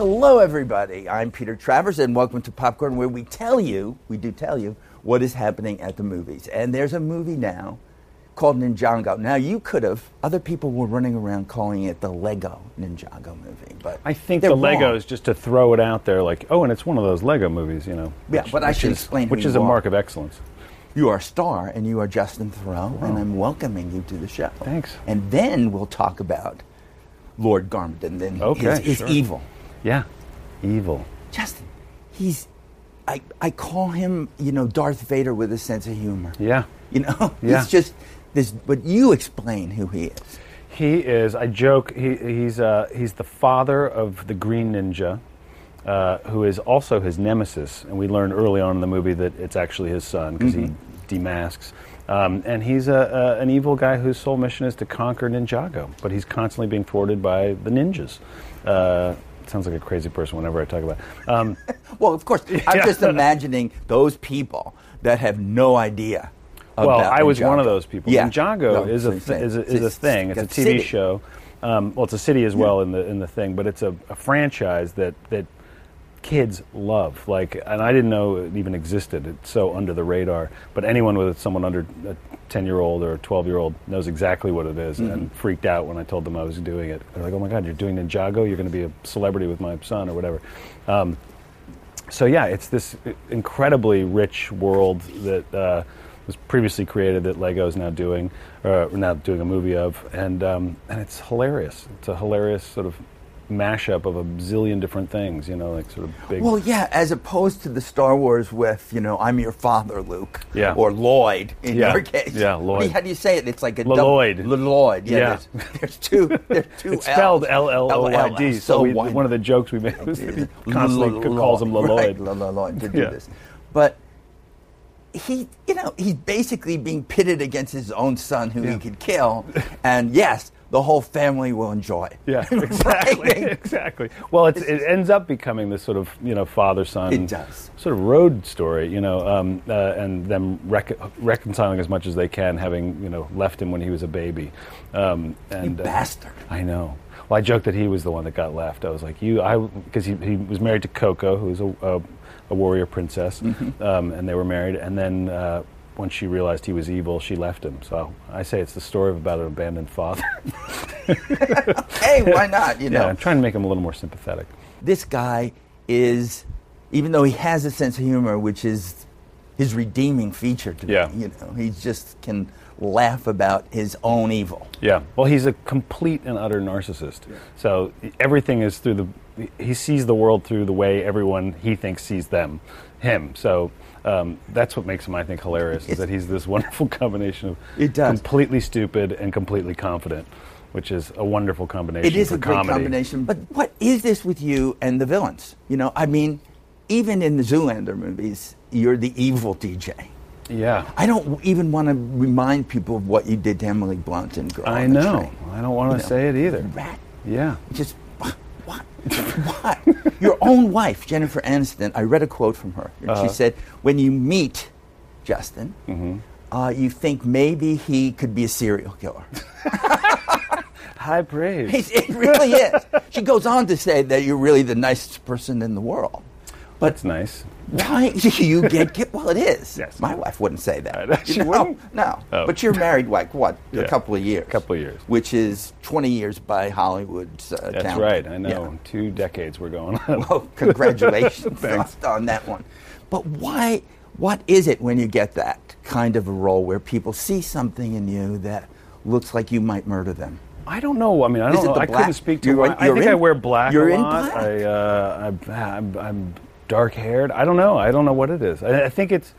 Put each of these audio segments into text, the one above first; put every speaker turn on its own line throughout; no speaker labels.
Hello, everybody. I'm Peter Travers, and welcome to Popcorn, where we tell you, we do tell you, what is happening at the movies. And there's a movie now called Ninjago. Now, you could have, other people were running around calling it the Lego Ninjago movie, but
I think the
wrong.
is just to throw it out there, like, oh, and it's one of those Lego movies, you know.
Yeah, but I
which
should
is,
explain
which is a
are.
mark of excellence.
You are a star, and you are Justin Theroux, and I'm welcoming you to the show.
Thanks.
And then we'll talk about Lord Garmadon, then
Okay,
his, his
sure.
evil.
Yeah, evil.
Justin, he's, I, I call him, you know, Darth Vader with a sense of humor.
Yeah,
You know,
Yeah.
he's just this. But you explain who he is.
he is. I joke. He, he's uh, he's the father of the Green Ninja, uh, who is also his nemesis, and we learn early on in the movie that it's actually his son because he demasks. Um, and he's a, a, an evil guy whose sole mission is to conquer Ninjago, but he's constantly being thwarted by the ninjas. Uh, sounds like a crazy person whenever I talk about. It. Um,
Well, of course, I'm
Yeah.
just imagining those people that have no idea.
Well, I was one of those people.
Yeah.
Ninjago
No,
is, a th- is a is a thing. It's a
a
TV
city.
show. Um, well, it's a city as well in the in the thing, but it's a, a franchise that that kids love. Like, and I didn't know it even existed. It's so under the radar. But anyone with someone under a ten year old or a twelve year old knows exactly what it is
Mm-hmm.
and freaked out when I told them I was doing it. They're like, "Oh my God, you're doing Ninjago? You're going to be a celebrity with my son or whatever." Um, so yeah, it's this incredibly rich world that uh, was previously created that Lego is now doing, uh, now doing a movie of, and um, and it's hilarious. It's a hilarious sort of mashup of a zillion different things. You know, like sort of big.
Well, yeah, as opposed to the Star Wars with, you know, I'm your father, Luke.
Yeah.
Or Lloyd in
Yeah.
your case.
Yeah,
What do you-
Lloyd.
How do you say it? It's like a
Lloyd.
double- Lloyd. Yeah.
Yeah.
There's, there's two. There's two.
it's spelled
L's.
L L O Y D. So we, one of the jokes we made was that he constantly calls him
Lloyd.
Lloyd.
To do
Yeah.
this. But he, you know, he's basically being pitted against his own son who he could kill. And yes, the whole family will enjoy.
Yeah, exactly, exactly. Well, it's, it ends up becoming this sort of you know father son sort of road story, you know, um, uh, and them rec- reconciling as much as they can, having you know left him when he was a baby. Um, and uh,
bastard.
I know. Well, I joked that he was the one that got left. I was like, you, I, because he, he was married to Koko, who was a, a, a warrior princess,
Mm-hmm.
um, and they were married. And then uh, when she realized he was evil, she left him. So I say it's the story of about an abandoned father.
Hey, why not? You know,
Yeah, I'm trying to make him a little more sympathetic.
this guy is, even though he has a sense of humor, which is his redeeming feature to
Yeah.
me, you know, he just can laugh about his own evil.
Yeah. Well, he's a complete and utter narcissist. So everything is through the. He sees the world through the way everyone he thinks sees them, him. So um, that's what makes him, I think, hilarious. Is that he's this wonderful combination of
It does.
completely stupid and completely confident, which is a wonderful combination.
It is a great
comedy.
combination. But what is this with you and the villains? You know, I mean, even in the Zoolander movies, you're the evil DJ.
Yeah.
I don't even want to remind people of what you did to Emily Blunt and Girl
I know. I don't want
You
to
know,
say it either.
Rat.
Yeah.
Just what? what? Your own wife, Jennifer Aniston. I read a quote from her.
Uh-huh.
She said, "When you meet Justin,
Mm-hmm.
uh, you think maybe he could be a serial killer."
High praise.
It's- it really is. She goes on to say that you're really the nicest person in the world. But
That's nice.
Why do you get ki- Well, it is.
Yes.
My wife wouldn't say that.
She
You know?
wouldn't?
No.
Oh.
But you're married, like, what,
Yeah.
a couple of years?
A couple of years.
Which is 20 years by Hollywood's uh,
That's
count.
right. I know.
Yeah.
Two decades we're going on.
Well, congratulations on that one. But why? What is it when you get that kind of a role where people see something in you that looks like you might murder them?
I don't know. I mean, I don't know. I couldn't speak to.
You're in-
I think
in-
I wear black
you're
a
in black.
I, uh, I'm, I'm, I'm dark haired. I don't know. I don't know what it is. I, I think it's.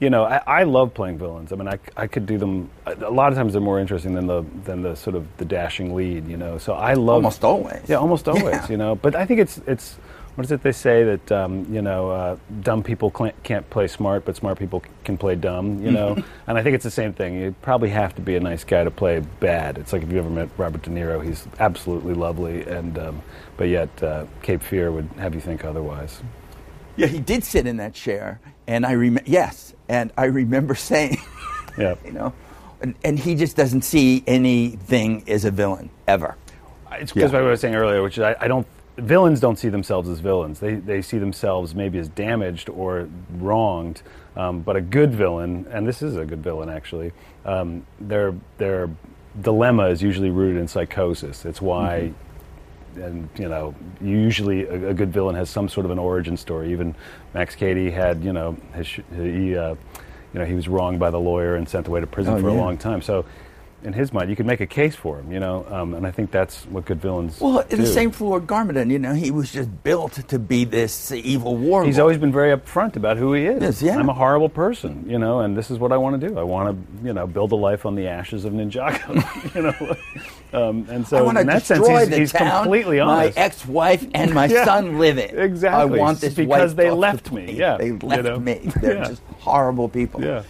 You know, I, I love playing villains. I mean, I, I could do them. A lot of times, they're more interesting than the than the sort of the dashing lead. You know, so I love
Almost always.
Yeah, almost always.
Yeah.
You know, but I think it's it's. What is it they say that um, you know uh, dumb people can't play smart, but smart people can play dumb. You know, and I think it's the same thing. You probably have to be a nice guy to play bad. It's like if you ever met Robert De Niro, he's absolutely lovely, and um, but yet uh, Cape Fear would have you think otherwise.
Yeah, he did sit in that chair, and I remember. Yes, and I remember saying,
Yeah.
you know, and, and he just doesn't see anything as a villain ever.
It's because
Yeah.
of what I was saying earlier, which is I, I don't villains don't see themselves as villains. They they see themselves maybe as damaged or wronged. Um, but a good villain, and this is a good villain actually, um, their their dilemma is usually rooted in psychosis. It's why. And you know, usually a, a good villain has some sort of an origin story. Even Max Cady had, you know, his, he, uh, you know, he was wronged by the lawyer and sent away to prison
Oh,
for a long time. So, in his mind, you could make a case for him, you know, um, and I think that's what good villains.
Well,
do.
the same for Lord Garmadon. You know, he was just built to be this evil war.
He's always been very upfront about who he is.
Yes, yeah.
I'm a horrible person, you know, and this is what I want to do. I want to, you know, build a life on the ashes of Ninjago, you know. Um, and so, in that sense, he's, he's completely
my ex-wife and my
Yeah,
son live in.
exactly,
I want this
because they left me,
plate.
yeah,
they
you
left
know.
me. They're
Yeah.
just horrible people.
Yeah.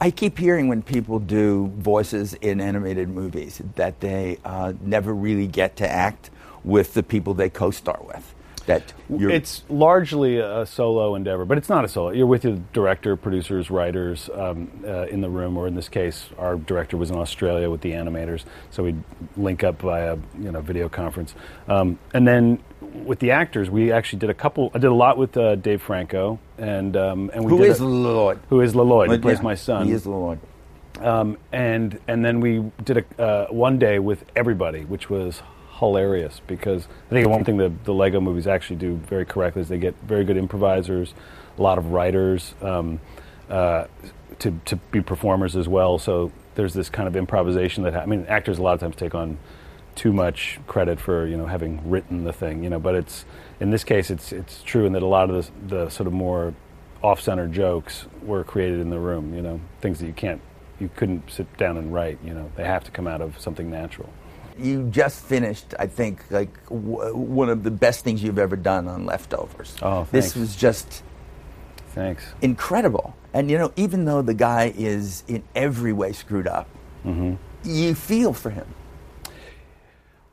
I keep hearing when people do voices in animated movies that they uh, never really get to act with the people they co-star with. That
It's largely a solo endeavor, but it's not a solo. You're with your director, producers, writers um, uh, in the room, or in this case, our director was in Australia with the animators, so we'd link up via you know video conference. Um, and then with the actors, we actually did a couple. I did a lot with uh, Dave Franco, and um, and we
who
did
is
a,
Lloyd?
who is Lloyd, who plays
Yeah,
my son.
He is Lloyd.
Um, and and then we did a uh, one day with everybody, which was hilarious because I think one thing that the Lego movies actually do very correctly is they get very good improvisers, a lot of writers um, uh, to to be performers as well. So there's this kind of improvisation that ha- I mean, actors a lot of times take on too much credit for you know having written the thing, you know. But it's in this case, it's it's true in that a lot of the, the sort of more off-center jokes were created in the room. You know, things that you can't, you couldn't sit down and write. You know, they have to come out of something natural.
You just finished, I think, like w- one of the best things you've ever done on Leftovers.
Oh,
this was just
Thanks.
incredible. And you know, even though the guy is in every way screwed up,
Mm-hmm.
you feel for him.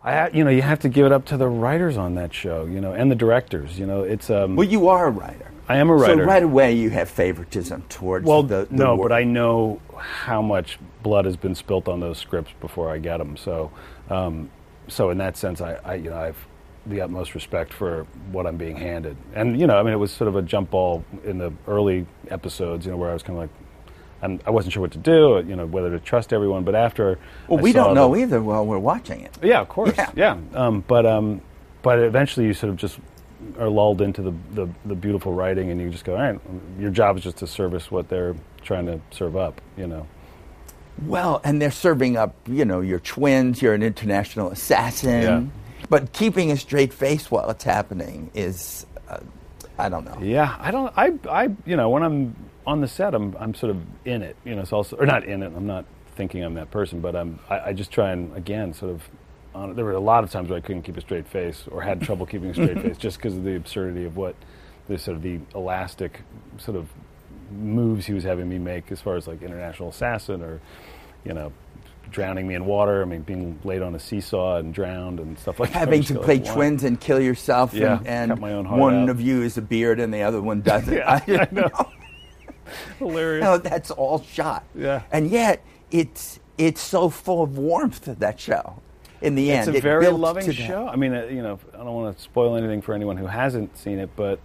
I, you know, you have to give it up to the writers on that show, you know, and the directors. You know, it's um.
Well, you are a writer.
I am a writer.
So right away, you have favoritism towards
well,
the, the
no,
work.
but I know how much blood has been spilt on those scripts before I get them. So, um, so in that sense, I, I, you know, I've the utmost respect for what I'm being handed. And you know, I mean, it was sort of a jump ball in the early episodes, you know, where I was kind of like, I'm, I wasn't sure what to do, you know, whether to trust everyone. But after,
Well,
I
we don't know
the-
either while we're watching it.
Yeah, of course.
Yeah.
Yeah. Um, but um, but eventually you sort of just are lulled into the, the, the beautiful writing, and you just go, all right, your job is just to service what they're trying to serve up, you know.
Well, and they're serving up, you know, you're twins, you're an international assassin.
Yeah.
But keeping a straight face while it's happening is, uh, I don't know.
Yeah, I don't. I, I, you know, when I'm on the set, I'm, I'm sort of in it. You know, it's also, or not in it. I'm not thinking I'm that person, but I'm. I, I just try and again, sort of. On, there were a lot of times where I couldn't keep a straight face, or had trouble keeping a straight face, just because of the absurdity of what the sort of the elastic sort of moves he was having me make, as far as like international assassin, or you know. Drowning me in water. I mean, being laid on a seesaw and drowned and stuff like that.
Having to play
like,
twins and kill yourself,
Yeah,
and, and one
out.
of you is a beard and the other one doesn't.
Yeah, I know.
know.
Hilarious.
No, that's all shot.
Yeah.
And yet, it's it's so full of warmth that show. In the
It's
end,
it's
a
very loving
that.
show. I mean, uh, you know, I don't want to spoil anything for anyone who hasn't seen it, but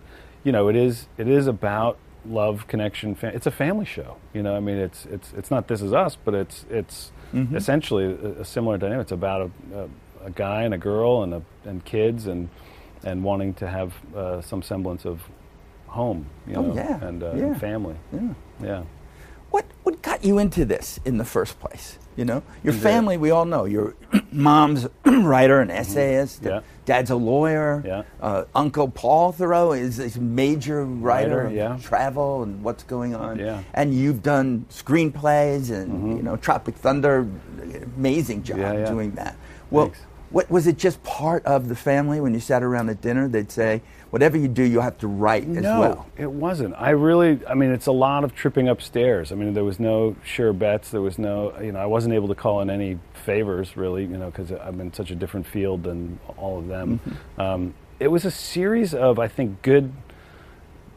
you know, it is it is about love, connection. Fa- it's a family show. You know, I mean, it's it's it's not This Is Us, but it's it's
Mm-hmm.
essentially a, a similar dynamic. It's about a, a, a guy and a girl and a, and kids and and wanting to have uh, some semblance of home. You
Oh,
know,
yeah,
and, uh,
yeah.
and family.
Yeah.
Yeah.
What what got you into this in the first place? You know, your
Into-
family. We all know your mom's writer and essayist.
Mm-hmm. Yeah.
Dad's a lawyer.
Yeah.
Uh, Uncle Paul Theroux is a major writer,
Writer,
of
yeah.
travel and what's going on.
Yeah. Mm-hmm.
And you've done screenplays and you know Tropic Thunder. Amazing job
Yeah, yeah.
doing that. Well,
Thanks.
What was it? Just part of the family when you sat around at dinner? They'd say, "Whatever you do, you'll have to write as
no,
well."
it wasn't. I really, I mean, it's a lot of tripping upstairs. I mean, there was no sure bets. There was no, you know, I wasn't able to call in any favors really, you know, because I'm in such a different field than all of them. Um, it was a series of, I think, good.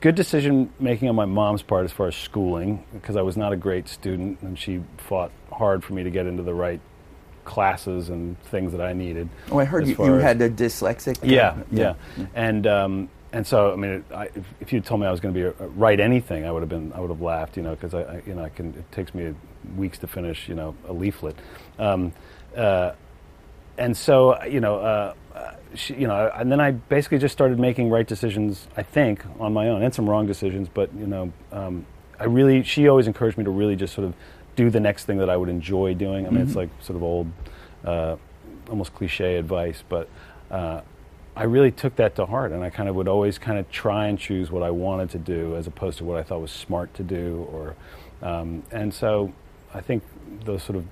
Good decision making on my mom's part as far as schooling, because I was not a great student, and she fought hard for me to get into the right classes and things that I needed.
Oh, I heard you, you had a dyslexic. uh,
yeah, yeah, and um, and so I mean, it, I, if, if you told me I was going to be a, write anything, I would have been I would have laughed, you know, because I, I you know I can it takes me weeks to finish you know a leaflet, um, uh, and so you know. Uh, uh, she, you know, and then I basically just started making right decisions. I think on my own, and some wrong decisions. But you know, um, I really, she always encouraged me to really just sort of do the next thing that I would enjoy doing. I mean, it's like sort of old, uh, almost cliche advice, but uh, I really took that to heart, and I kind of would always kind of try and choose what I wanted to do as opposed to what I thought was smart to do, or um, and so I think those sort of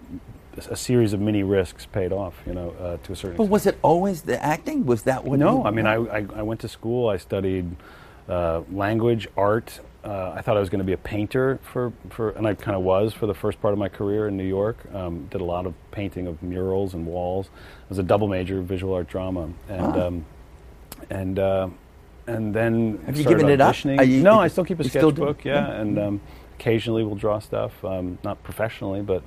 a series of mini risks paid off, you know, uh, to a certain extent.
But
extent.
was it always the acting? Was that what?
No,
you-
I mean, I, I, I went to school. I studied uh, language, art. Uh, I thought I was going to be a painter for, for and I kind of was for the first part of my career in New York. Um, did a lot of painting of murals and walls. I was a double major, visual art drama, and
Ah.
um, and uh, and then
Have you given it up? you-
no, I still keep a
do?
sketchbook. yeah,
Yeah.
and um, occasionally we'll draw stuff, um, not professionally, but.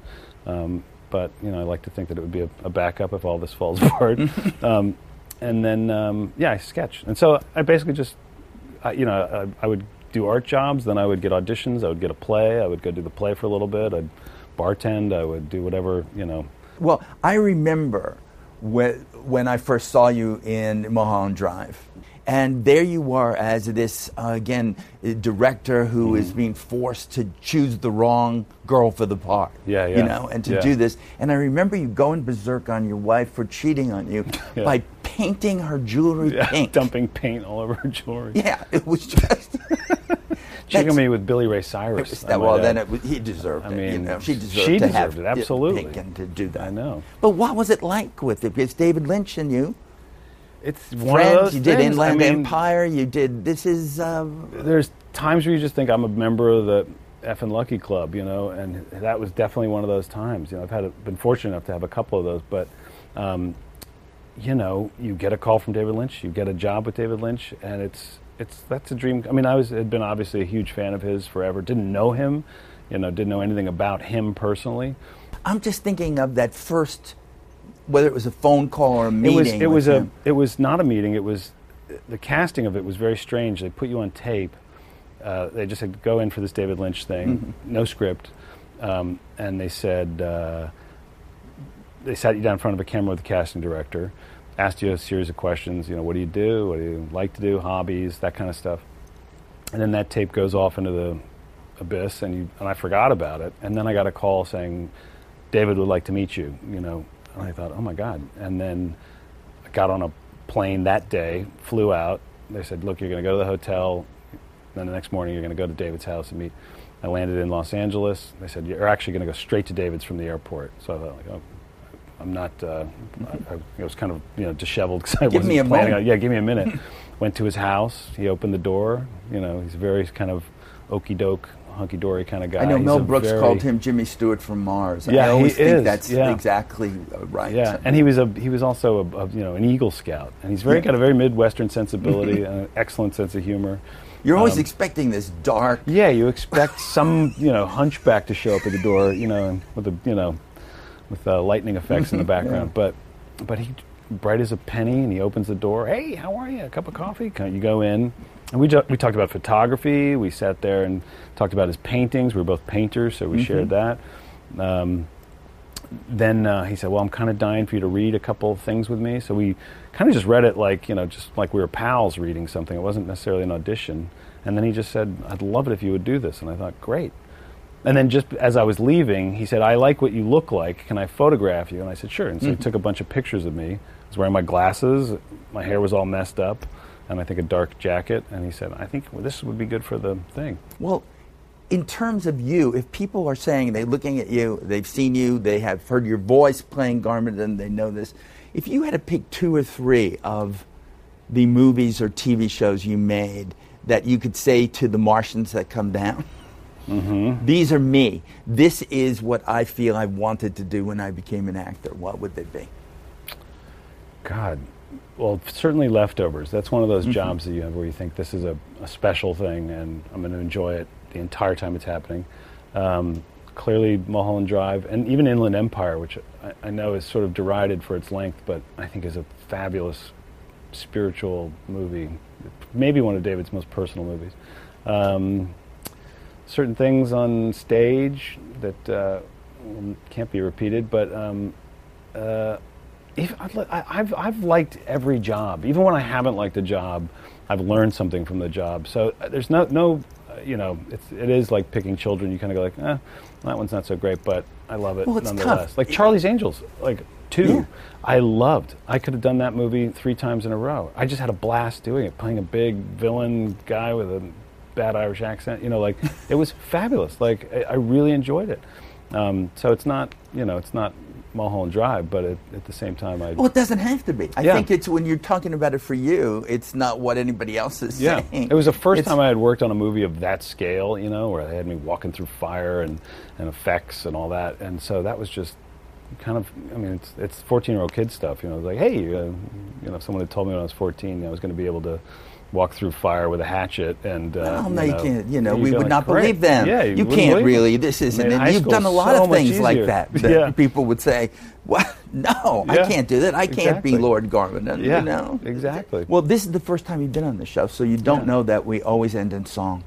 Um, but you know, I like to think that it would be a, a backup if all this falls apart. um, and then um, yeah, I sketch, and so I basically just, I, you know, I, I would do art jobs, then I would get auditions, I would get a play, I would go do the play for a little bit, I'd bartend, I would do whatever, you know.
Well, I remember when, when I first saw you in Mulholland Drive. And there you were as this, uh, again, director who is being forced to choose the wrong girl for the part.
Yeah, yeah.
You know, and to
Yeah.
do this. And I remember you going berserk on your wife for cheating on you
Yeah.
by painting her jewelry
Yeah,
pink.
dumping paint all over her jewelry.
Yeah, it was just. That's-
me with Billy Ray Cyrus. I
that, well, then it, was- he deserved
I
it. you
mean,
know, she deserved
she
to
deserved
have
it, absolutely.
pink to do that.
I know.
But what was it like with it? Because David Lynch and you,
It's one
friends.
of those
you did
things.
Inland
I mean,
Empire. You did. This is. Uh,
there's times where you just think I'm a member of the F and Lucky Club, you know, and that was definitely one of those times. You know, I've had a, been fortunate enough to have a couple of those, but um, you know, you get a call from David Lynch, you get a job with David Lynch, and it's it's that's a dream. I mean, I was had been obviously a huge fan of his forever. Didn't know him, you know, didn't know anything about him personally.
I'm just thinking of that first, whether it was a phone call or a meeting.
It was it was a it was not a meeting. It was the casting of it was very strange. They put you on tape. Uh, they just said go in for this David Lynch thing, no script, um, and they said uh, they sat you down in front of a camera with the casting director, asked you a series of questions. You know, what do you do? What do you like to do? Hobbies, that kind of stuff. And then that tape goes off into the abyss, and you and I forgot about it. And then I got a call saying David would like to meet you. You know, and I thought, oh my god. And then I got on a plane that day, flew out. They said, look, you're going to go to the hotel. Then the next morning, you're going to go to David's house and meet. I landed in Los Angeles. They said, you're actually going to go straight to David's from the airport. So I thought, like, oh, I'm not. Uh, I, I was kind of you know disheveled because I
Give
wasn't
me a
planning on. Yeah, give me a minute. Went to his house. He opened the door. You know, he's a very kind of okey doke, hunky dory kind of guy.
I know
He's
Mel Brooks
very-
called him Jimmy Stewart from Mars. I
Yeah,
always
he
think
is,
that's
yeah.
exactly uh, right.
Yeah, and he was a he was also a, a you know an Eagle Scout, and he's very
Yeah.
got a very Midwestern sensibility and an excellent sense of humor.
You're always
um,
expecting this dark.
Yeah, you expect some you know hunchback to show up at the door, you know, with a you know with uh, lightning effects in the background, but but he bright as a penny, and he opens the door. Hey, how are you? A cup of coffee? Can you go in? And we ju- we talked about photography. We sat there and talked about his paintings. We were both painters, so we shared that. Um, then uh, he said, "Well, I'm kind of dying for you to read a couple of things with me." So we kind of just read it like you know, just like we were pals reading something. It wasn't necessarily an audition. And then he just said, "I'd love it if you would do this." And I thought, "Great." And then just as I was leaving, he said, "I like what you look like. Can I photograph you?" And I said, "Sure." And so he mm-hmm. took a bunch of pictures of me. I was wearing my glasses. My hair was all messed up, and I think a dark jacket. And he said, "I think well, this would be good for the thing."
Well, in terms of you, if people are saying they're looking at you, they've seen you, they have heard your voice playing Garmadon, and they know this. If you had to pick two or three of the movies or TV shows you made that you could say to the Martians that come down, these are me. This is what I feel I wanted to do when I became an actor. What would they be?
God, well, certainly leftovers. That's one of those jobs that you have where you think this is a, a special thing and I'm going to enjoy it the entire time it's happening. Um, clearly Mulholland Drive, and even Inland Empire, which I, I know is sort of derided for its length, but I think is a fabulous spiritual movie. Maybe one of David's most personal movies. Um, certain things on stage that uh, can't be repeated, but um, uh, if, I've, I've, I've liked every job. Even when I haven't liked a job, I've learned something from the job. So uh, there's no, no uh, you know, it's, it is like picking children. You kind of go like, eh, that one's not so great, but I love it
Well, it's tough.
nonetheless. Like Charlie's Angels, like two,
Yeah.
I loved. I could have done that movie three times in a row. I just had a blast doing it, playing a big villain guy with a bad Irish accent. You know, like it was fabulous. Like I, I really enjoyed it. Um, so it's not, you know, it's not Mulholland Drive, but at, at the same time, I
Well, it doesn't have to be. I
Yeah.
think it's when you're talking about it for you, it's not what anybody else is
Yeah,
saying.
it was the first
It's-
time I had worked on a movie of that scale, you know, where they had me walking through fire and, and effects and all that, and so that was just kind of, I mean, it's it's 14 year old kid stuff, you know, like, hey, uh, you know, if someone had told me when I was 14 I was going to be able to walk through fire with a hatchet and. Uh,
Well, no, you can't. You know,
you'd
we would not
"Great."
believe them.
Yeah,
you,
wouldn't
can't really.
them.
This isn't. You've done a lot
so
of things like that. That
Yeah.
people would say, "Well, no, I can't do that. I can't be Lord Garvin."
Yeah,
you know,
exactly.
Well, this is the first time you've been on the show, so you don't
Yeah.
know that we always end in song.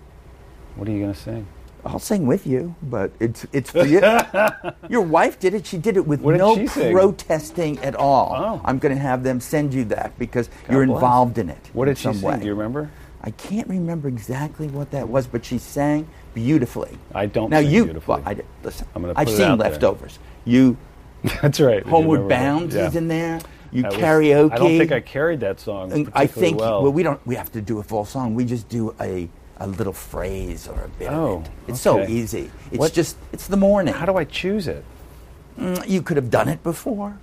What are you going to sing?
I'll sing with you, but it's it's for you. Your wife did it. She did it with
What
no protesting at all.
Oh.
I'm going to have them send you that because you're
bless.
involved in it.
What did she sing?
way.
Do you remember?
I can't remember exactly what that was, but she sang beautifully.
I don't
Now you,
beautifully.
well, I, listen.
I'm
going
to. I've
seen
out there.
leftovers. You
That's right.
Homeward? Bound
Yeah.
is in there. You
That was-
karaoke.
I don't think I carried that song.
I think
well.
we don't. We have to do a full song. We just do a a little phrase or a bit.
Oh,
of it. it's so easy. It's
What-
just it's the morning.
How do I choose it?
Mm, you could have done it before.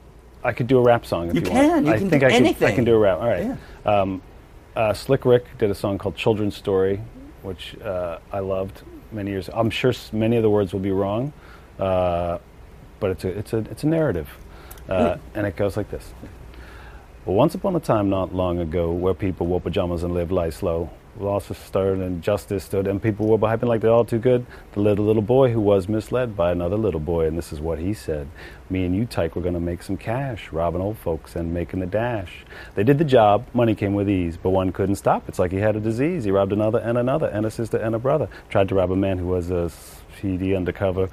I could do a rap song if
You
you,
can,
want.
you
I
can
think
do
I can, I can do a rap. All right. Um, uh, Slick Rick did a song called "Children's Story," which uh, I loved many years. I'm sure many of the words will be wrong, uh, but it's a it's a it's a narrative, uh, and it goes like this. Well, once upon a time, not long ago, where people wore pajamas and lived life slow, loss was stirred and justice stood, and people were behaving like they're all too good. The little little boy who was misled by another little boy, and this is what he said: "Me and you, Tyke, we're gonna make some cash, robbing old folks and making the dash." They did the job, money came with ease, but one couldn't stop. It's like he had a disease. He robbed another and another, and a sister and a brother. Tried to rob a man who was a CD undercover.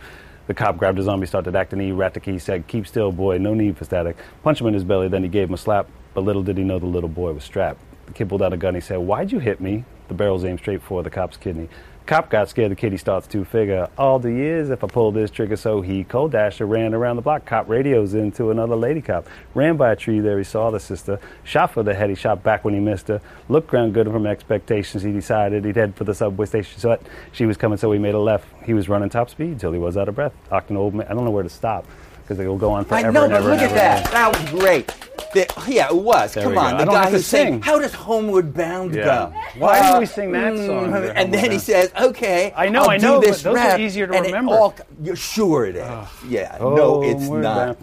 The cop grabbed his arm, he started acting. He said, Keep still, boy, no need for static. Punched him in his belly, then he gave him a slap. But little did he know the little boy was strapped. The kid pulled out a gun, he said, Why'd you hit me? The barrel's aimed straight for the cop's kidney. Cop got scared, the kid he starts to figure. All the years if I pull this trigger, so he cold dashed and ran around the block. Cop radios into another lady cop. Ran by a tree, there he saw the sister. Shot for the head, he shot back when he missed her. Looked ground good from expectations, he decided he'd head for the subway station. So she was coming, so he made a left. He was running top speed till he was out of breath. An old man. I don't know where to stop because they will go on forever.
I know,
and
but look at that. That was great. The- yeah, it was.
There
Come
we go.
on, the guy
who
who's "How does Homeward Bound
Yeah.
go?"
Why
Uh,
did we sing that song?
mm, And then he says, "Okay,
I know,
I'll
I know,
this
but those are easier to
and
remember.
all- you're sure it is. yeah, no, it's not.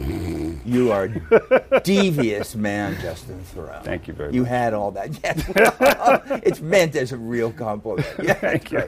You are devious man, Justin Theroux.
Thank you very
You
much.
You had all that. Yes, it's meant as a real compliment. Yeah,
Thank you.
great.